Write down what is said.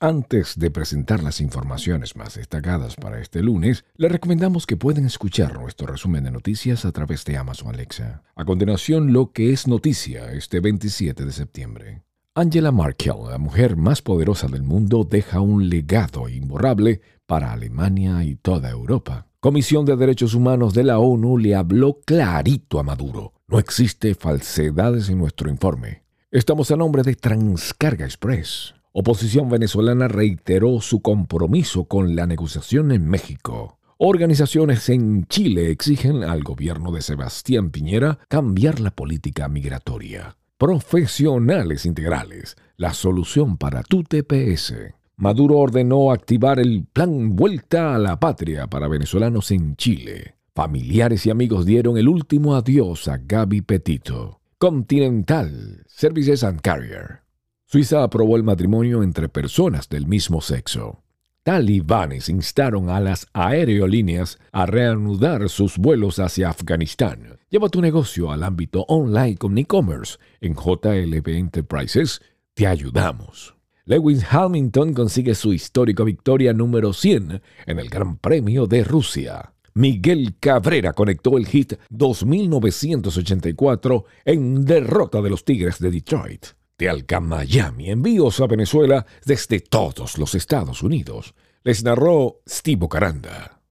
Antes de presentar las informaciones más destacadas para este lunes, les recomendamos que pueden escuchar nuestro resumen de noticias a través de Amazon Alexa. A continuación, lo que es noticia este 27 de septiembre. Angela Merkel, la mujer más poderosa del mundo, deja un legado imborrable para Alemania y toda Europa. Comisión de Derechos Humanos de la ONU le habló clarito a Maduro. No existe falsedades en nuestro informe. Estamos a nombre de Transcarga Express. Oposición venezolana reiteró su compromiso con la negociación en México. Organizaciones en Chile exigen al gobierno de Sebastián Piñera cambiar la política migratoria. Profesionales integrales, la solución para tu TPS. Maduro ordenó activar el plan Vuelta a la Patria para venezolanos en Chile. Familiares y amigos dieron el último adiós a Gaby Petito. Continental, Services and Carrier. Suiza aprobó el matrimonio entre personas del mismo sexo. Talibanes instaron a las aerolíneas a reanudar sus vuelos hacia Afganistán. Lleva tu negocio al ámbito online con e-commerce. En JLB Enterprises te ayudamos. Lewis Hamilton consigue su histórica victoria número 100 en el Gran Premio de Rusia. Miguel Cabrera conectó el hit 2984 en derrota de los Tigres de Detroit de Alca Miami, envíos a Venezuela desde todos los Estados Unidos. Les narró Steve Caranda.